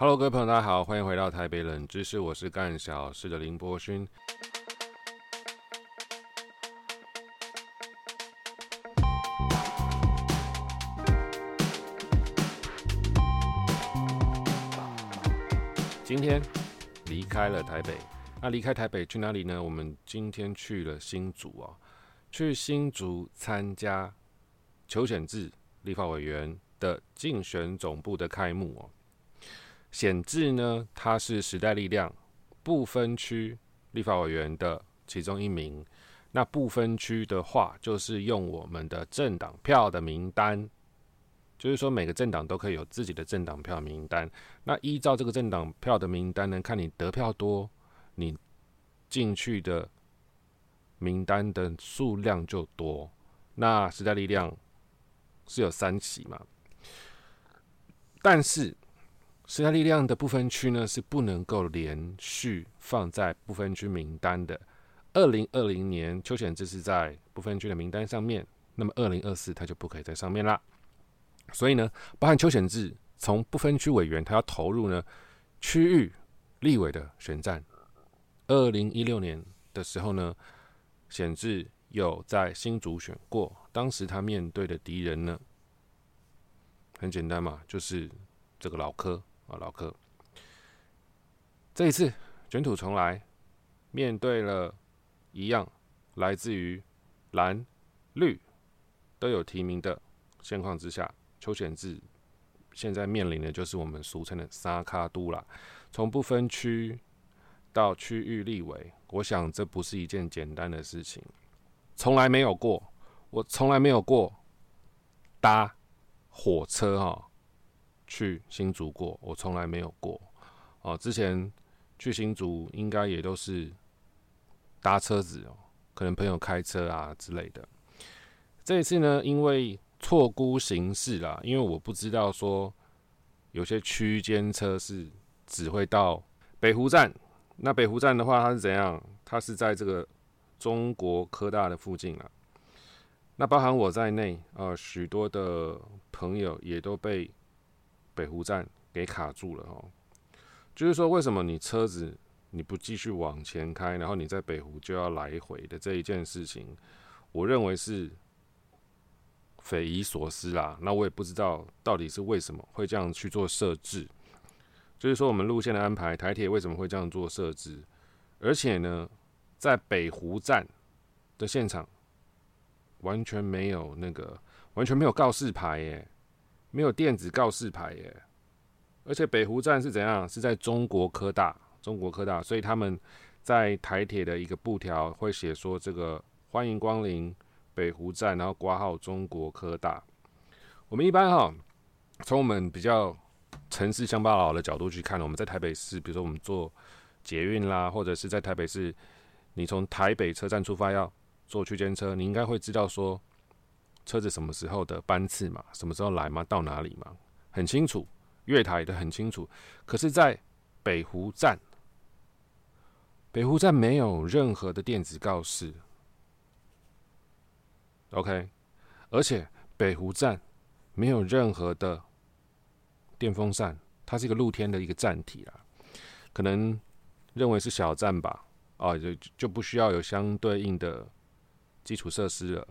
Hello，各位朋友，大家好，欢迎回到台北冷知识，我是干小事的林波勋。今天离开了台北，那离开台北去哪里呢？我们今天去了新竹啊，去新竹参加邱显志立法委员的竞选总部的开幕哦。显志呢，他是时代力量不分区立法委员的其中一名。那不分区的话，就是用我们的政党票的名单，就是说每个政党都可以有自己的政党票名单。那依照这个政党票的名单呢，看你得票多，你进去的名单的数量就多。那时代力量是有三席嘛，但是。时代力量的不分区呢是不能够连续放在不分区名单的。二零二零年邱显志是在不分区的名单上面，那么二零二四他就不可以在上面啦。所以呢，包含邱显志从不分区委员，他要投入呢区域立委的选战。二零一六年的时候呢，显志有在新竹选过，当时他面对的敌人呢，很简单嘛，就是这个老柯。啊，老柯，这一次卷土重来，面对了一样来自于蓝绿都有提名的现况之下，邱显志现在面临的就是我们俗称的“沙卡都”啦。从不分区到区域立委，我想这不是一件简单的事情，从来没有过，我从来没有过搭火车哈。去新竹过，我从来没有过。哦，之前去新竹应该也都是搭车子哦，可能朋友开车啊之类的。这一次呢，因为错估形势啦，因为我不知道说有些区间车是只会到北湖站。那北湖站的话，它是怎样？它是在这个中国科大的附近啊。那包含我在内，呃，许多的朋友也都被。北湖站给卡住了哦，就是说，为什么你车子你不继续往前开，然后你在北湖就要来回的这一件事情，我认为是匪夷所思啦。那我也不知道到底是为什么会这样去做设置，就是说我们路线的安排，台铁为什么会这样做设置？而且呢，在北湖站的现场完全没有那个，完全没有告示牌耶。没有电子告示牌耶，而且北湖站是怎样？是在中国科大，中国科大，所以他们在台铁的一个布条会写说这个欢迎光临北湖站，然后挂号中国科大。我们一般哈，从我们比较城市乡巴佬的角度去看，我们在台北市，比如说我们坐捷运啦，或者是在台北市，你从台北车站出发要坐区间车，你应该会知道说。车子什么时候的班次嘛？什么时候来嘛？到哪里嘛？很清楚，月台的很清楚。可是，在北湖站，北湖站没有任何的电子告示。OK，而且北湖站没有任何的电风扇，它是一个露天的一个站体啦，可能认为是小站吧，啊，就就不需要有相对应的基础设施了。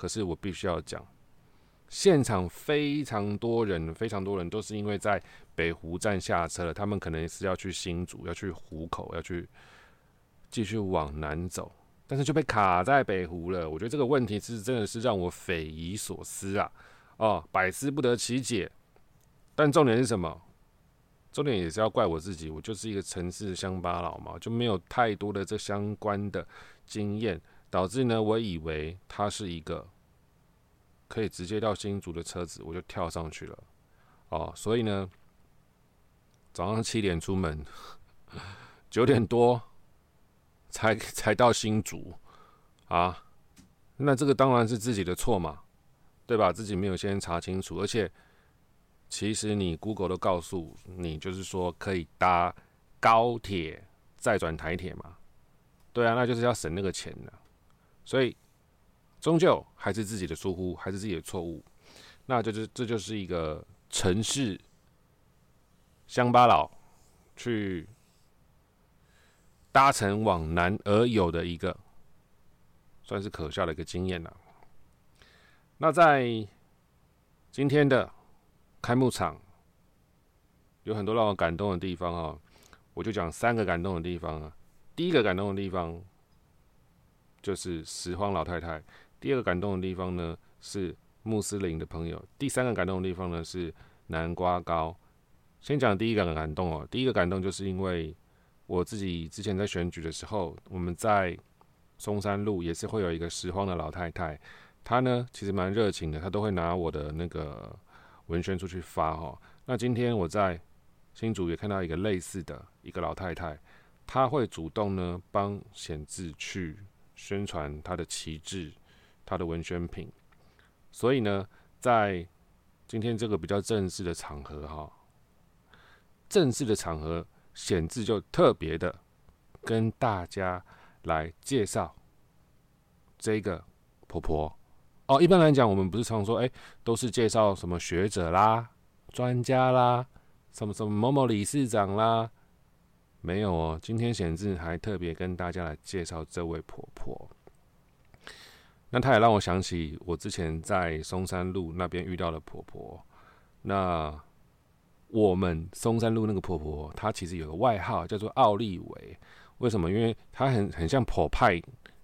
可是我必须要讲，现场非常多人，非常多人都是因为在北湖站下车了，他们可能是要去新竹，要去湖口，要去继续往南走，但是就被卡在北湖了。我觉得这个问题是真的是让我匪夷所思啊！哦，百思不得其解。但重点是什么？重点也是要怪我自己，我就是一个城市乡巴佬嘛，就没有太多的这相关的经验。导致呢，我以为它是一个可以直接到新竹的车子，我就跳上去了。哦，所以呢，早上七点出门，九点多才才到新竹啊。那这个当然是自己的错嘛，对吧？自己没有先查清楚，而且其实你 Google 都告诉你，就是说可以搭高铁再转台铁嘛。对啊，那就是要省那个钱的。所以，终究还是自己的疏忽，还是自己的错误。那这就这就是一个城市乡巴佬去搭乘往南而有的一个，算是可笑的一个经验了。那在今天的开幕场，有很多让我感动的地方啊，我就讲三个感动的地方啊。第一个感动的地方就是拾荒老太太，第二个感动的地方呢是穆斯林的朋友，第三个感动的地方呢是南瓜糕。先讲第一个感动哦，第一个感动就是因为我自己之前在选举的时候，我们在松山路也是会有一个拾荒的老太太，她呢其实蛮热情的，她都会拿我的那个文宣出去发哈。那今天我在新竹也看到一个类似的一个老太太，她会主动呢帮显志去宣传他的旗帜、他的文宣品，所以呢，在今天这个比较正式的场合哈。正式的场合，显志就特别的跟大家来介绍这个婆婆哦。一般来讲，我们不是常说，哎，都是介绍什么学者啦、专家啦、什么什么某某理事长啦，没有哦。今天显志还特别跟大家来介绍这位婆婆。那她也让我想起我之前在松山路那边遇到的婆婆，那。我们松山路那个婆婆，她其实有个外号叫做奥利维。为什么？因为她很很像婆派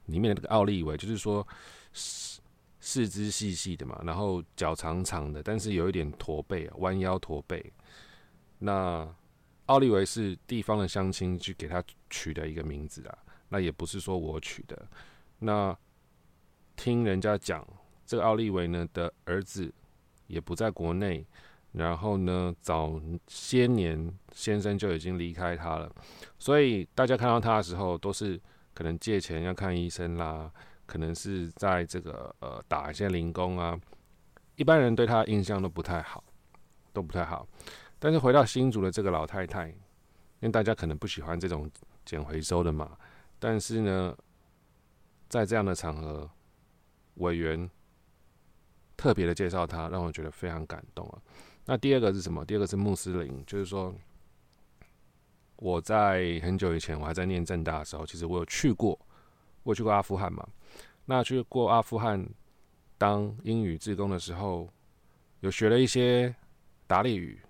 里面的那个奥利维，就是说四四肢细细的嘛，然后脚长长的，但是有一点驼背，弯腰驼背。那奥利维是地方的乡亲去给他取的一个名字啊，那也不是说我取的。那听人家讲，这个奥利维呢的儿子也不在国内。然后呢，早些年先生就已经离开他了，所以大家看到他的时候，都是可能借钱要看医生啦，可能是在这个呃打一些零工啊，一般人对他的印象都不太好，都不太好。但是回到新竹的这个老太太，因为大家可能不喜欢这种捡回收的嘛，但是呢，在这样的场合，委员特别的介绍他，让我觉得非常感动啊。那第二个是什么？第二个是穆斯林，就是说，我在很久以前，我还在念正大的时候，其实我有去过，我去过阿富汗嘛。那去过阿富汗当英语志工的时候，有学了一些达利语，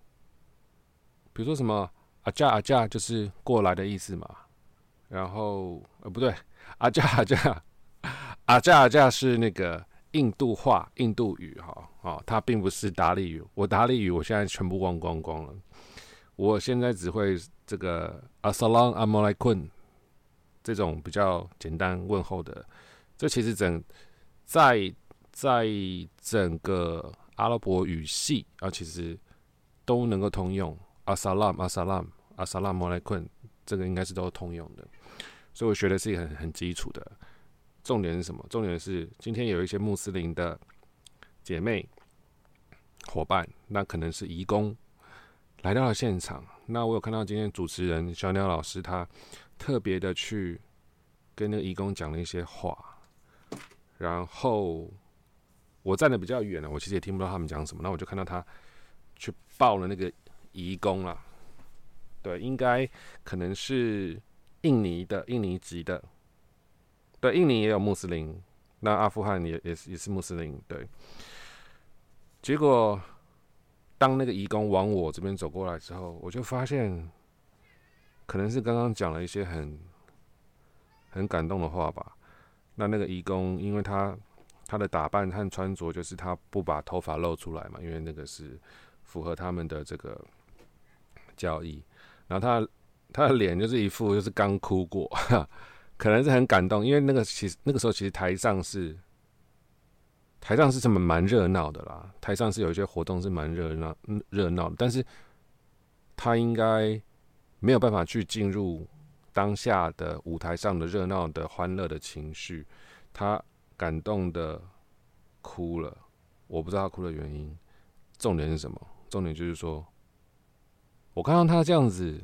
比如说什么阿加阿加就是过来的意思嘛。然后呃不对，阿加阿加阿加阿加是那个。印度话、印度语，哈，哦，它并不是达利语。我达利语，我现在全部忘光光了。我现在只会这个 “Assalamu alaikum” 这种比较简单问候的。这其实整在在整个阿拉伯语系啊，其实都能够通用。“Assalam assalam assalamu alaikum” 这个应该是都通用的。所以我学的是一个很很基础的。重点是什么？重点是今天有一些穆斯林的姐妹伙伴，那可能是义工来到了现场。那我有看到今天主持人小鸟老师，他特别的去跟那个义工讲了一些话。然后我站的比较远了，我其实也听不到他们讲什么。那我就看到他去抱了那个义工了。对，应该可能是印尼的，印尼籍的。对，印尼也有穆斯林，那阿富汗也也是也是穆斯林。对，结果当那个义工往我这边走过来之后，我就发现，可能是刚刚讲了一些很很感动的话吧。那那个义工，因为他他的打扮和穿着，就是他不把头发露出来嘛，因为那个是符合他们的这个教义。然后他他的脸就是一副就是刚哭过。可能是很感动，因为那个其实那个时候其实台上是台上是什么蛮热闹的啦，台上是有一些活动是蛮热闹热闹的，但是他应该没有办法去进入当下的舞台上的热闹的欢乐的情绪，他感动的哭了，我不知道他哭的原因，重点是什么？重点就是说，我看到他这样子，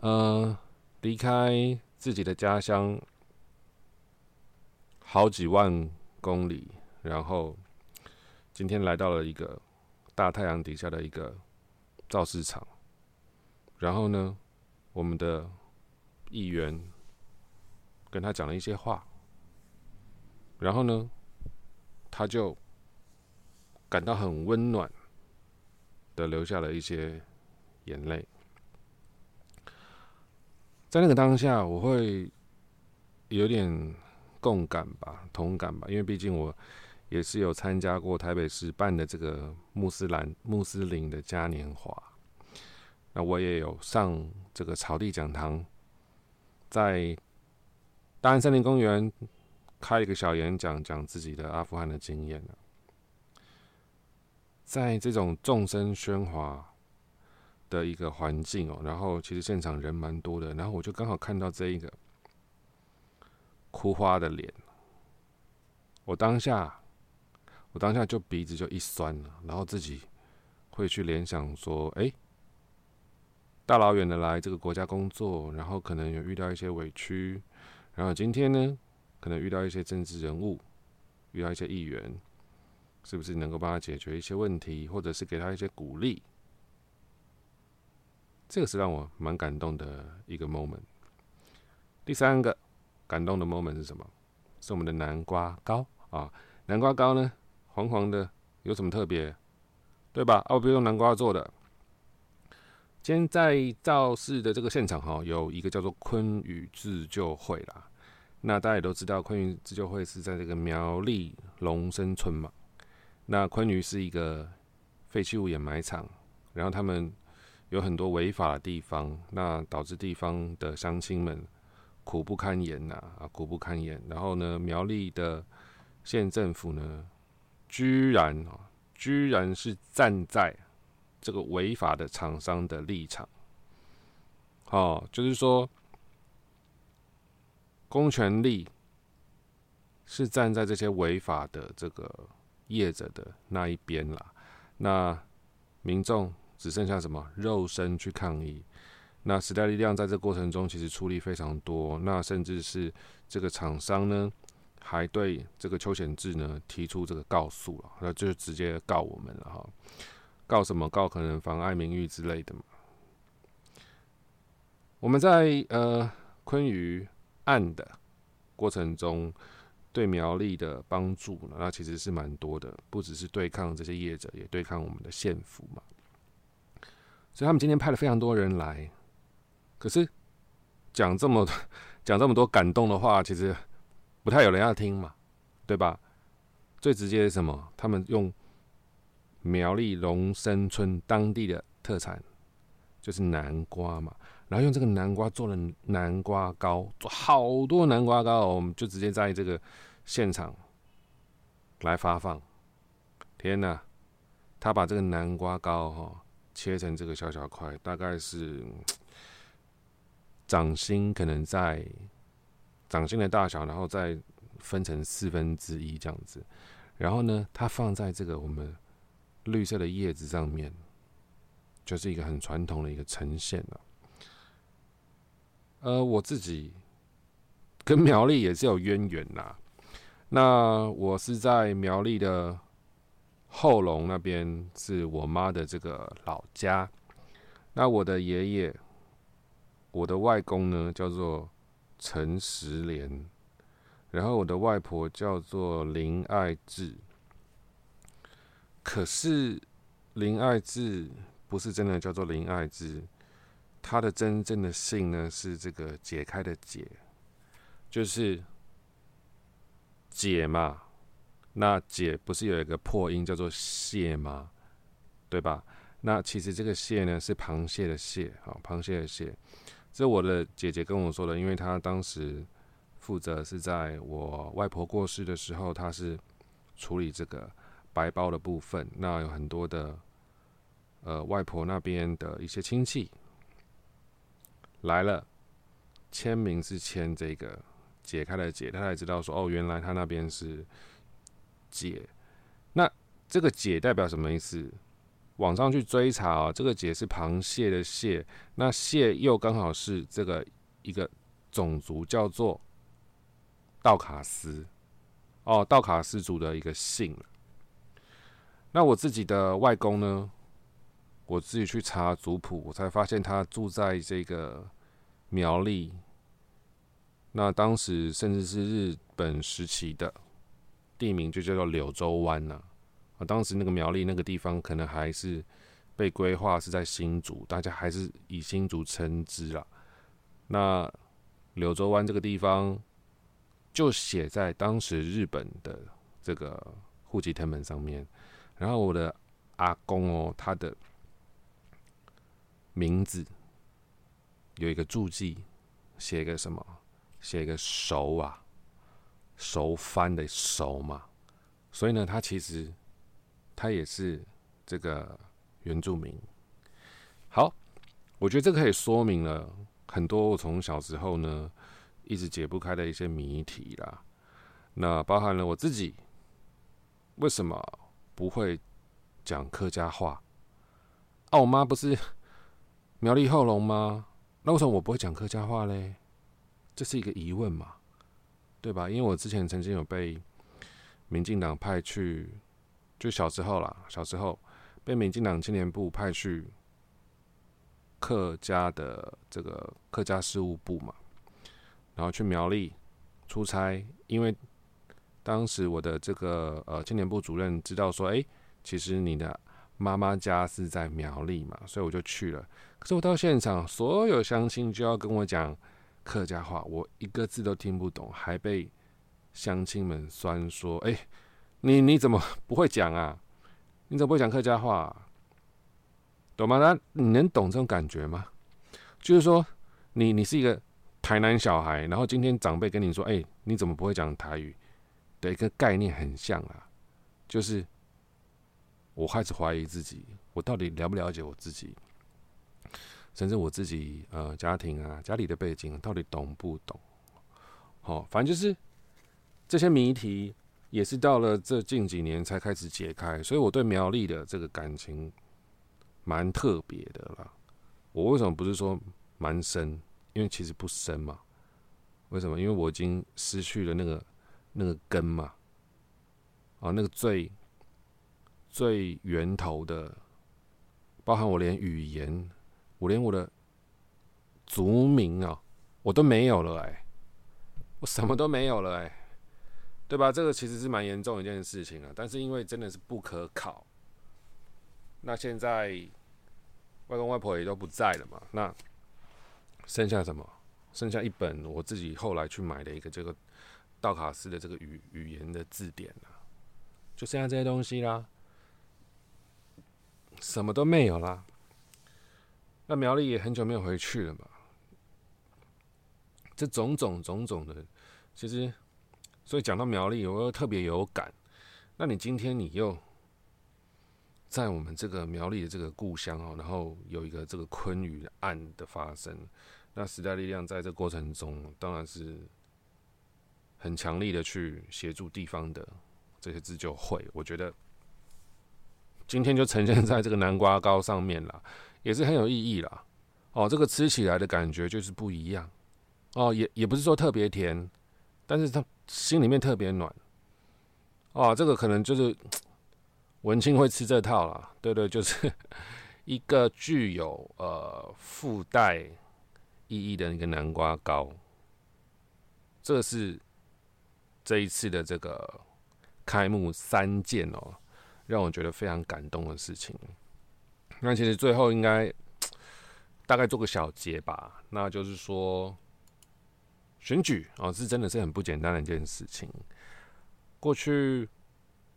呃，离开。自己的家乡好几万公里，然后今天来到了一个大太阳底下的一个造市场，然后呢，我们的议员跟他讲了一些话，然后呢，他就感到很温暖的留下了一些眼泪。在那个当下，我会有点共感吧，同感吧，因为毕竟我也是有参加过台北市办的这个穆斯兰穆斯林的嘉年华。那我也有上这个草地讲堂，在大安森林公园开一个小演讲，讲自己的阿富汗的经验在这种众声喧哗的一个环境哦，然后其实现场人蛮多的，然后我就刚好看到这一个哭花的脸，我当下我当下就鼻子就一酸了，然后自己会去联想说，哎。大老远的来这个国家工作，然后可能有遇到一些委屈，然后今天呢，可能遇到一些政治人物，遇到一些议员，是不是能够帮他解决一些问题，或者是给他一些鼓励？这个是让我蛮感动的一个 moment。第三个感动的 moment 是什么？是我们的南瓜糕啊！南瓜糕呢，黄黄的，有什么特别？对吧？哦，不用南瓜做的。今天在造势的这个现场哈，有一个叫做昆宇自救会啦。那大家也都知道，昆宇自救会是在这个苗栗龙生村嘛。那昆宇是一个废弃物掩埋场，然后他们有很多违法的地方，那导致地方的乡亲们苦不堪言呐啊，苦不堪言。然后呢，苗栗的县政府呢，居然啊，居然是站在。这个违法的厂商的立场，哦，就是说，公权力是站在这些违法的这个业者的那一边啦。那民众只剩下什么肉身去抗议？那时代力量在这过程中其实出力非常多。那甚至是这个厂商呢，还对这个邱显志呢提出这个告诉了，那就直接告我们了哈。告什么？告可能妨碍名誉之类的嘛？我们在呃昆鱼案的过程中，对苗栗的帮助呢，那其实是蛮多的，不只是对抗这些业者，也对抗我们的县府嘛。所以他们今天派了非常多人来，可是讲这么 讲这么多感动的话，其实不太有人要听嘛，对吧？最直接是什么？他们用。苗栗龙生村当地的特产就是南瓜嘛，然后用这个南瓜做了南瓜糕，做好多南瓜糕，我们就直接在这个现场来发放。天哪，他把这个南瓜糕哈切成这个小小块，大概是 掌心可能在掌心的大小，然后再分成四分之一这样子，然后呢，它放在这个我们。绿色的叶子上面，就是一个很传统的一个呈现了。呃，我自己跟苗栗也是有渊源呐。那我是在苗栗的后龙那边，是我妈的这个老家。那我的爷爷，我的外公呢，叫做陈石莲，然后我的外婆叫做林爱智。可是林爱智不是真的叫做林爱智，他的真正的姓呢是这个解开的解，就是解嘛。那解不是有一个破音叫做蟹吗？对吧？那其实这个蟹呢是螃蟹的蟹，好，螃蟹的蟹。这我的姐姐跟我说的，因为她当时负责是在我外婆过世的时候，她是处理这个。白包的部分，那有很多的，呃，外婆那边的一些亲戚来了，签名是签这个解开了解，她才知道说，哦，原来她那边是解。那这个解代表什么意思？网上去追查啊，这个解是螃蟹的蟹，那蟹又刚好是这个一个种族叫做道卡斯，哦，道卡斯族的一个姓。那我自己的外公呢？我自己去查族谱，我才发现他住在这个苗栗。那当时甚至是日本时期的地名就叫做柳州湾呐。啊，当时那个苗栗那个地方可能还是被规划是在新竹，大家还是以新竹称之啦。那柳州湾这个地方就写在当时日本的这个户籍成本上面。然后我的阿公哦，他的名字有一个注记，写一个什么？写一个熟啊，熟番的熟嘛。所以呢，他其实他也是这个原住民。好，我觉得这个可以说明了很多我从小时候呢一直解不开的一些谜题啦。那包含了我自己为什么不会讲客家话？啊，我妈不是苗栗后龙吗？那为什么我不会讲客家话嘞？这是一个疑问嘛，对吧？因为我之前曾经有被民进党派去，就小时候啦，小时候被民进党青年部派去客家的这个客家事务部嘛，然后去苗栗出差，因为当时我的这个呃青年部主任知道说，哎，其实你的妈妈家是在苗栗嘛，所以我就去了。可是我到现场，所有乡亲就要跟我讲。客家话我一个字都听不懂，还被乡亲们酸说：“哎，你你怎么不会讲啊？你怎么不会讲客家话？懂吗？那你能懂这种感觉吗？就是说，你你是一个台南小孩，然后今天长辈跟你说：‘哎，你怎么不会讲台语？’的一个概念很像啊，就是我开始怀疑自己，我到底了不了解我自己？”甚至我自己呃家庭啊家里的背景到底懂不懂？好，反正就是这些谜题也是到了这近几年才开始解开，所以我对苗栗的这个感情蛮特别的啦。我为什么不是说蛮深？因为其实不深嘛。为什么？因为我已经失去了那个那个根嘛。啊，那个最最源头的，包含我连语言。我连我的族名啊，我都没有了哎，我什么都没有了哎，对吧？这个其实是蛮严重一件事情啊。但是因为真的是不可考，那现在外公外婆也都不在了嘛，那剩下什么？剩下一本我自己后来去买的一个这个道卡斯的这个语语言的字典啊，就剩下这些东西啦，什么都没有啦。那苗栗也很久没有回去了嘛，这种种种种的，其实，所以讲到苗栗，我又特别有感。那你今天你又在我们这个苗栗的这个故乡哦，然后有一个这个昆宇案的发生，那时代力量在这过程中，当然是很强力的去协助地方的这些自救会。我觉得今天就呈现在这个南瓜糕上面了。也是很有意义啦，哦，这个吃起来的感觉就是不一样，哦，也也不是说特别甜，但是它心里面特别暖，哦，这个可能就是 文青会吃这套啦，对对，就是 一个具有呃附带意义的一个南瓜糕，这是这一次的这个开幕三件哦，让我觉得非常感动的事情。那其实最后应该大概做个小结吧，那就是说选举啊是真的是很不简单的一件事情。过去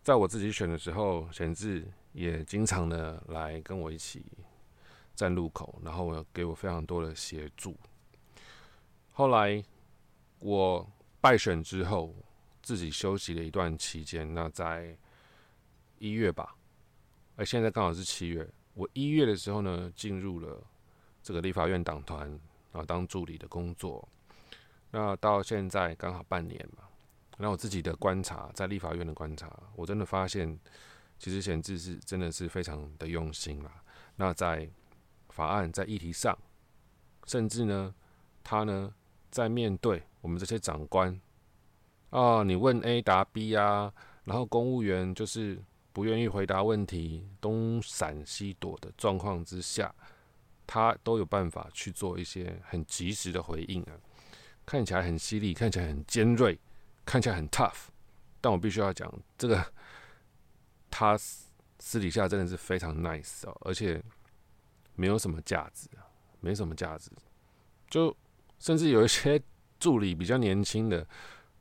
在我自己选的时候，贤志也经常的来跟我一起站路口，然后给我非常多的协助。后来我败选之后，自己休息了一段期间，那在一月吧，而现在刚好是七月。我一月的时候呢，进入了这个立法院党团啊，当助理的工作。那到现在刚好半年嘛。那我自己的观察，在立法院的观察，我真的发现，其实显志是真的是非常的用心啦。那在法案在议题上，甚至呢，他呢在面对我们这些长官啊，你问 A 答 B 啊，然后公务员就是不愿意回答问题、东闪西躲的状况之下，他都有办法去做一些很及时的回应啊，看起来很犀利，看起来很尖锐，看起来很 tough。但我必须要讲，这个他私底下真的是非常 nice 哦，而且没有什么价值啊，没什么价值。就甚至有一些助理比较年轻的，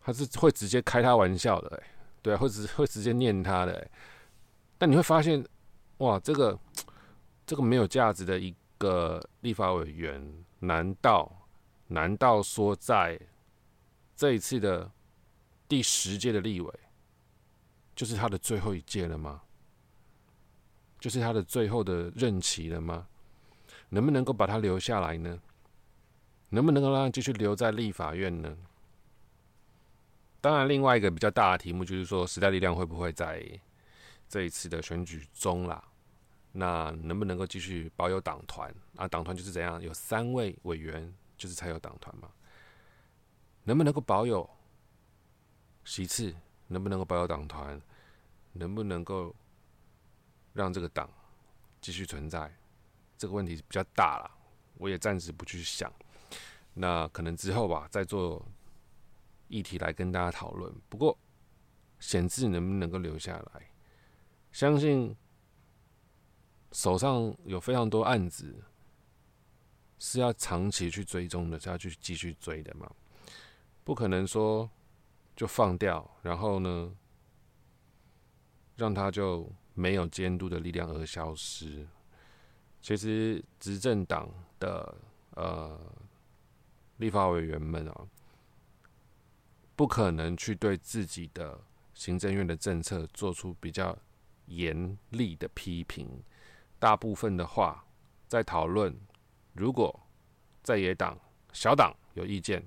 他是会直接开他玩笑的，哎，对啊，会直会直接念他的，哎。但你会发现，哇，这个 这个没有价值的一个立法委员，难道难道说在这一次的？第十届的立委，就是他的最后一届了吗？就是他的最后的任期了吗？能不能够把他留下来呢？能不能够让他继续留在立法院呢？当然，另外一个比较大的题目就是说，时代力量会不会在这一次的选举中啦？那能不能够继续保有党团？啊，党团就是怎样？有三位委员就是才有党团嘛？能不能够保有？其次，能不能够保有党团？能不能够让这个党继续存在？这个问题比较大了，我也暂时不去想。那可能之后吧，再做议题来跟大家讨论。不过，显志能不能够留下来？相信手上有非常多案子是要长期去追踪的，是要去继续追的嘛？不可能说。就放掉，然后呢，让他就没有监督的力量而消失。其实执政党的呃立法委员们啊，不可能去对自己的行政院的政策做出比较严厉的批评。大部分的话在讨论，如果在野党小党有意见，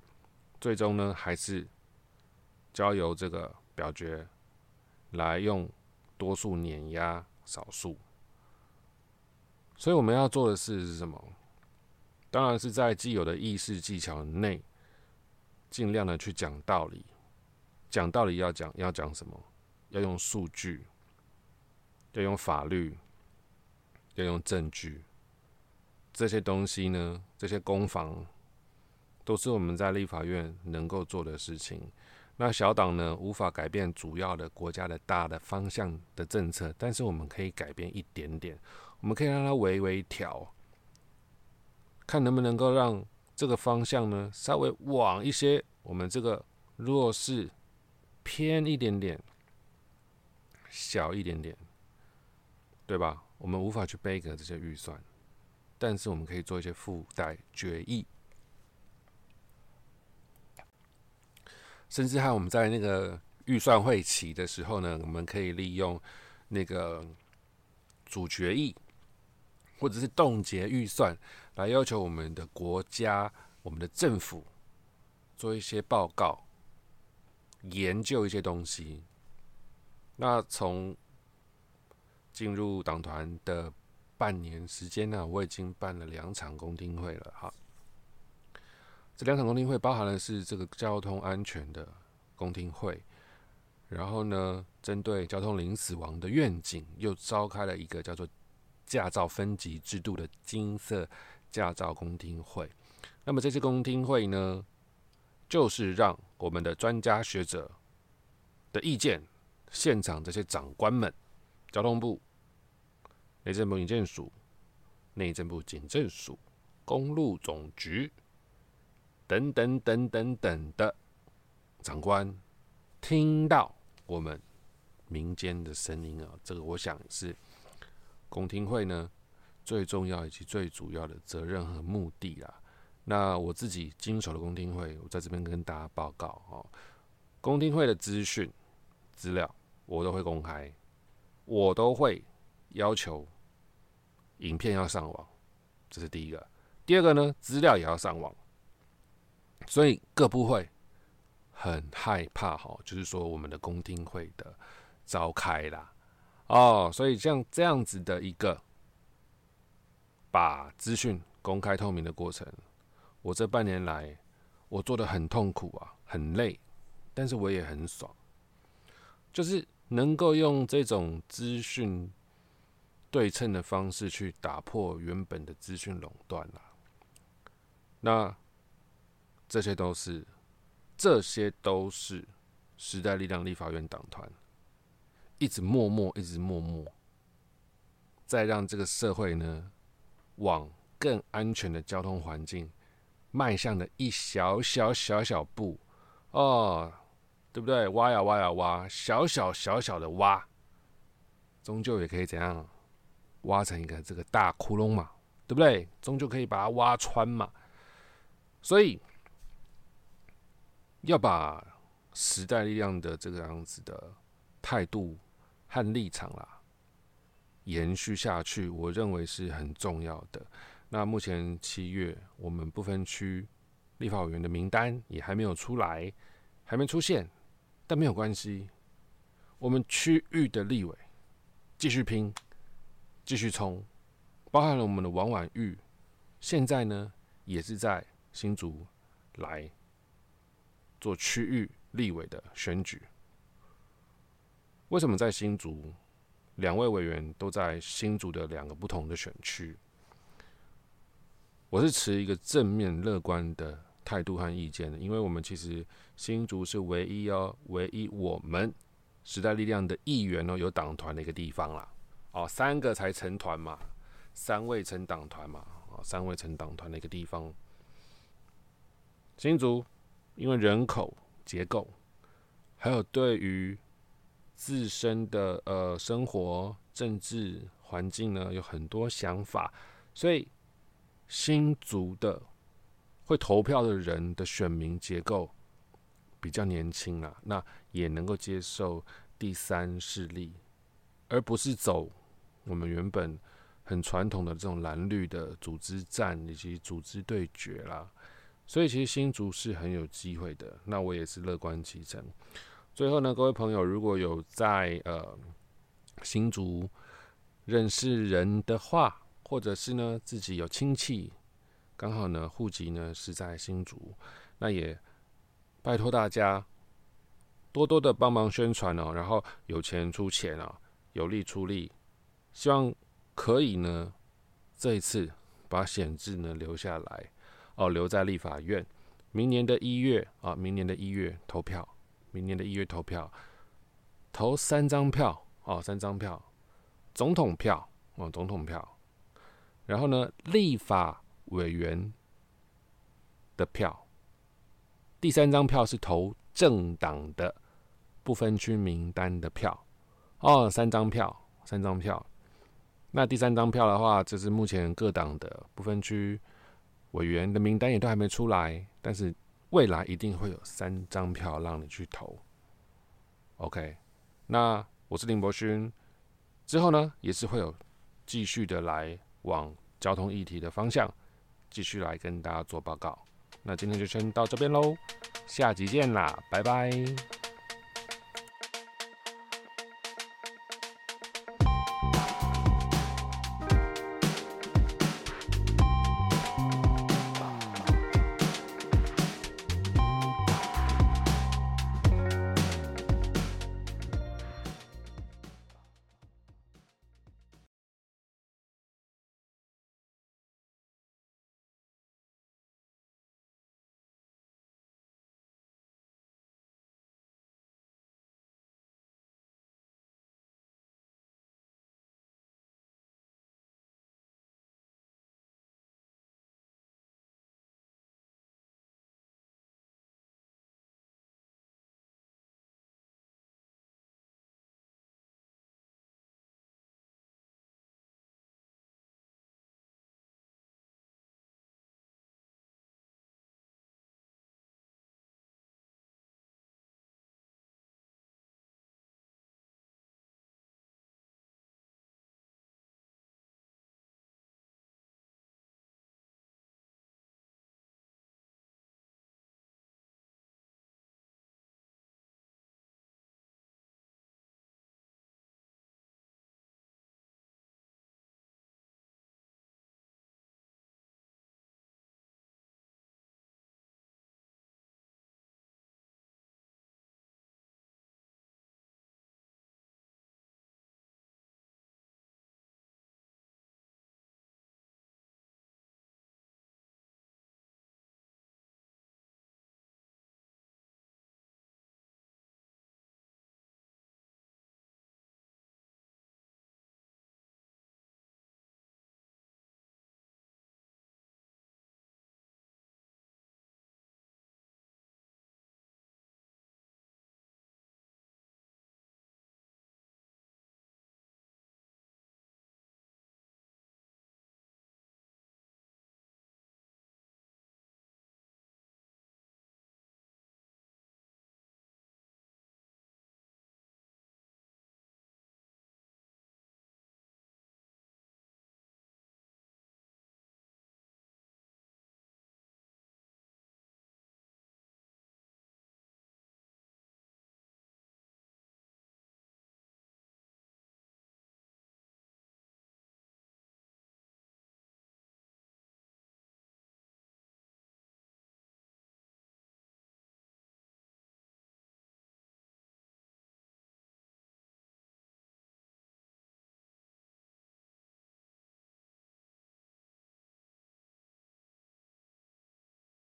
最终呢还是。交由这个表决来用多数碾压少数，所以我们要做的事是什么？当然是在既有的议事技巧内，尽量的去讲道理。讲道理要讲要讲什么？要用数据，要用法律，要用证据。这些东西呢，这些攻防，都是我们在立法院能够做的事情。那小党呢，无法改变主要的国家的大的方向的政策，但是我们可以改变一点点，我们可以让它微微调，看能不能够让这个方向呢稍微往一些我们这个弱势偏一点点，小一点点，对吧？我们无法去背个这些预算，但是我们可以做一些附带决议。甚至还有我们在那个预算会期的时候呢，我们可以利用那个主决议，或者是冻结预算，来要求我们的国家、我们的政府做一些报告、研究一些东西。那从进入党团的半年时间呢，我已经办了两场公听会了，哈。这两场公听会包含的是这个交通安全的公听会，然后呢，针对交通零死亡的愿景，又召开了一个叫做驾照分级制度的金色驾照公听会。那么这次公听会呢，就是让我们的专家学者的意见，现场这些长官们，交通部、内政部营建署、内政部警政署、公路总局。等等等等等的长官听到我们民间的声音啊，这个我想是公听会呢最重要以及最主要的责任和目的啦。那我自己经手的公听会，我在这边跟大家报告哦，公听会的资讯资料我都会公开，我都会要求影片要上网，这是第一个。第二个呢，资料也要上网。所以各部会很害怕哈，就是说我们的公听会的召开啦，哦，所以像这样子的一个把资讯公开透明的过程，我这半年来我做的很痛苦啊，很累，但是我也很爽，就是能够用这种资讯对称的方式去打破原本的资讯垄断了。那这些都是，这些都是时代力量立法院党团一直默默、一直默默，在让这个社会呢往更安全的交通环境迈向的一小小小小步哦。对不对？挖呀挖呀挖，小小小小的挖，终究也可以怎样？挖成一个这个大窟窿嘛，对不对？终究可以把它挖穿嘛。所以要把时代力量的这个样子的态度和立场啦延续下去，我认为是很重要的。那目前七月，我们不分区立法委员的名单也还没有出来，还没出现。但没有关系，我们区域的立委继续拼，继续冲，包含了我们的王婉玉，现在呢也是在新竹来做区域立委的选举。为什么在新竹？两位委员都在新竹的两个不同的选区，我是持一个正面乐观的。态度和意见的，因为我们其实新竹是唯一哦，唯一我们时代力量的议员哦有党团的一个地方啦。哦，三个才成团嘛，三位成党团嘛，哦，三位成党团的一个地方。新竹因为人口结构，还有对于自身的呃生活、政治环境呢有很多想法，所以新竹的。会投票的人的选民结构比较年轻啊，那也能够接受第三势力，而不是走我们原本很传统的这种蓝绿的组织战以及组织对决啦。所以其实新竹是很有机会的，那我也是乐观其成。最后呢，各位朋友如果有在呃新竹认识人的话，或者是呢自己有亲戚。刚好呢，户籍呢是在新竹，那也拜托大家多多的帮忙宣传哦，然后有钱出钱啊，有力出力，希望可以呢这一次把显志呢留下来哦，留在立法院，明年的一月啊，明年的一月投票，明年的一月投票，投三张票哦，三张票，总统票哦，总统票，然后呢立法。委员的票，第三张票是投政党的不分区名单的票。哦，三张票，三张票。那第三张票的话，这是目前各党的不分区委员的名单也都还没出来，但是未来一定会有三张票让你去投。OK，那我是林博勋，之后呢也是会有继续的来往交通议题的方向。继续来跟大家做报告，那今天就先到这边喽，下集见啦，拜拜。